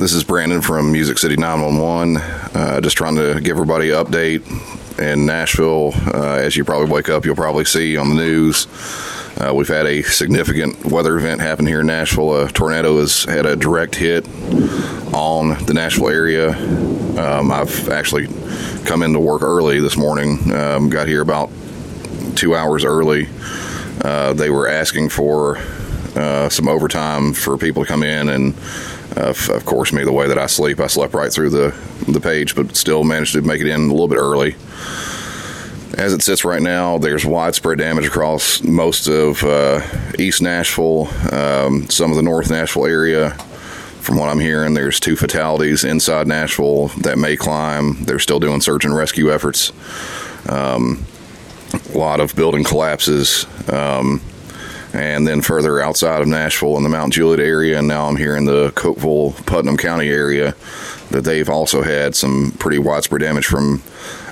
This is Brandon from Music City 911. Uh, just trying to give everybody an update in Nashville. Uh, as you probably wake up, you'll probably see on the news. Uh, we've had a significant weather event happen here in Nashville. A tornado has had a direct hit on the Nashville area. Um, I've actually come into work early this morning. Um, got here about two hours early. Uh, they were asking for uh, some overtime for people to come in and uh, of course, me the way that I sleep, I slept right through the the page, but still managed to make it in a little bit early. As it sits right now, there's widespread damage across most of uh, East Nashville, um, some of the North Nashville area. From what I'm hearing, there's two fatalities inside Nashville that may climb. They're still doing search and rescue efforts. Um, a lot of building collapses. Um, and then further outside of Nashville in the Mount Juliet area, and now I'm here in the Cookeville, Putnam County area, that they've also had some pretty widespread damage from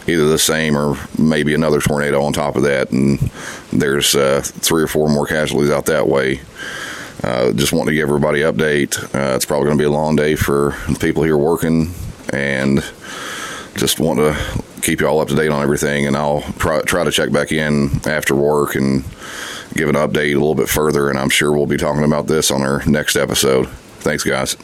either the same or maybe another tornado on top of that, and there's uh, three or four more casualties out that way. Uh, just want to give everybody update. Uh, it's probably going to be a long day for people here working, and just want to keep you all up to date on everything. And I'll try, try to check back in after work and give an update a little bit further, and I'm sure we'll be talking about this on our next episode. Thanks, guys.